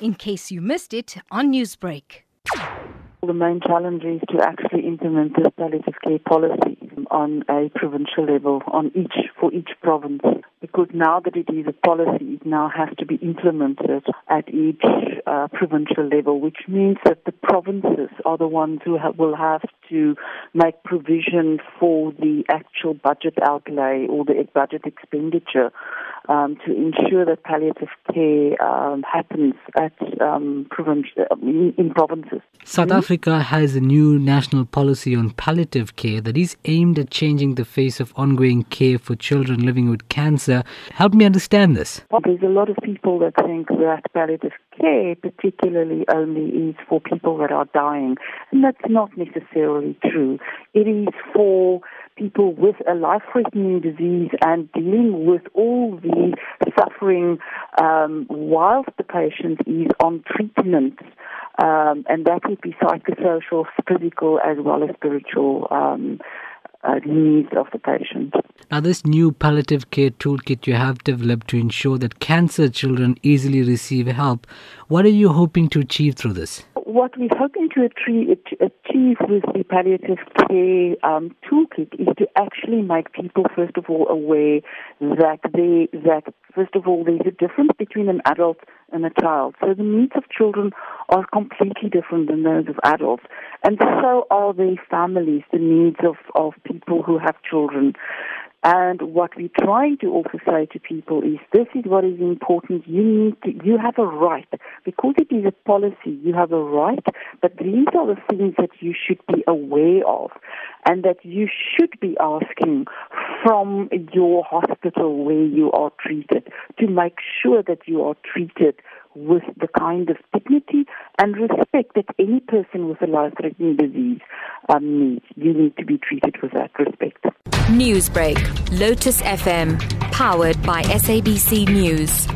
in case you missed it on Newsbreak. The main challenge is to actually implement this palliative care policy on a provincial level, on each for each province, because now that it is a policy, it now has to be implemented at each uh, provincial level, which means that the provinces are the ones who have, will have to make provision for the actual budget outlay or the budget expenditure um, to ensure that palliative care um, happens at um, in, in, provinces. South mm-hmm. Africa has a new national policy on palliative care that is aimed at changing the face of ongoing care for children living with cancer. Help me understand this. Well, there's a lot of people that think that palliative care, particularly, only is for people that are dying, and that's not necessarily true. It is for people with a life-threatening disease and dealing with all the suffering um, whilst the patient is on treatment. Um, and that would be psychosocial, physical, as well as spiritual um, uh, needs of the patient. Now, this new palliative care toolkit you have developed to ensure that cancer children easily receive help, what are you hoping to achieve through this? What we're hoping to achieve with the palliative care um, toolkit is to actually make people, first of all, aware that they that first of all there's a difference between an adult and a child. So the needs of children are completely different than those of adults, and so are the families, the needs of of people who have children. And what we're trying to also say to people is this is what is important. You need to, you have a right. Because it is a policy, you have a right, but these are the things that you should be aware of and that you should be asking from your hospital where you are treated to make sure that you are treated with the kind of dignity and respect that any person with a life-threatening disease um, needs. You need to be treated with that respect. Newsbreak, Lotus FM, powered by SABC News.